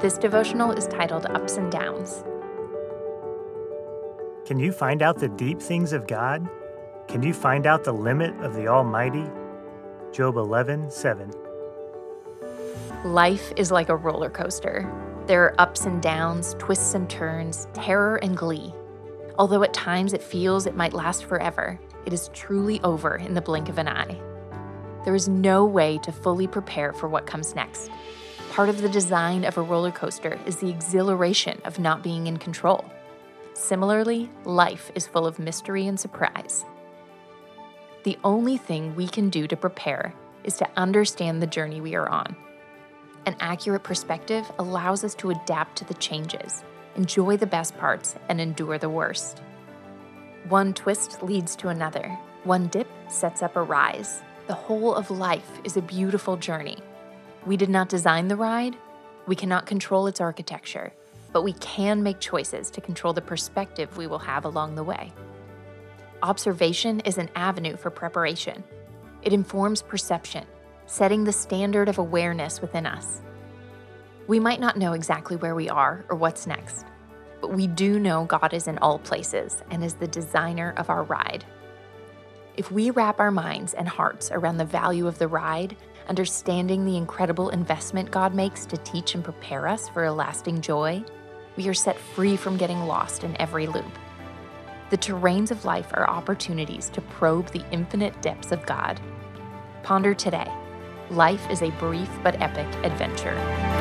This devotional is titled Ups and Downs. Can you find out the deep things of God? Can you find out the limit of the Almighty? Job 11, 7. Life is like a roller coaster. There are ups and downs, twists and turns, terror and glee. Although at times it feels it might last forever, it is truly over in the blink of an eye. There is no way to fully prepare for what comes next. Part of the design of a roller coaster is the exhilaration of not being in control. Similarly, life is full of mystery and surprise. The only thing we can do to prepare is to understand the journey we are on. An accurate perspective allows us to adapt to the changes, enjoy the best parts, and endure the worst. One twist leads to another, one dip sets up a rise. The whole of life is a beautiful journey. We did not design the ride, we cannot control its architecture, but we can make choices to control the perspective we will have along the way. Observation is an avenue for preparation. It informs perception, setting the standard of awareness within us. We might not know exactly where we are or what's next, but we do know God is in all places and is the designer of our ride. If we wrap our minds and hearts around the value of the ride, understanding the incredible investment God makes to teach and prepare us for a lasting joy, we are set free from getting lost in every loop. The terrains of life are opportunities to probe the infinite depths of God. Ponder today. Life is a brief but epic adventure.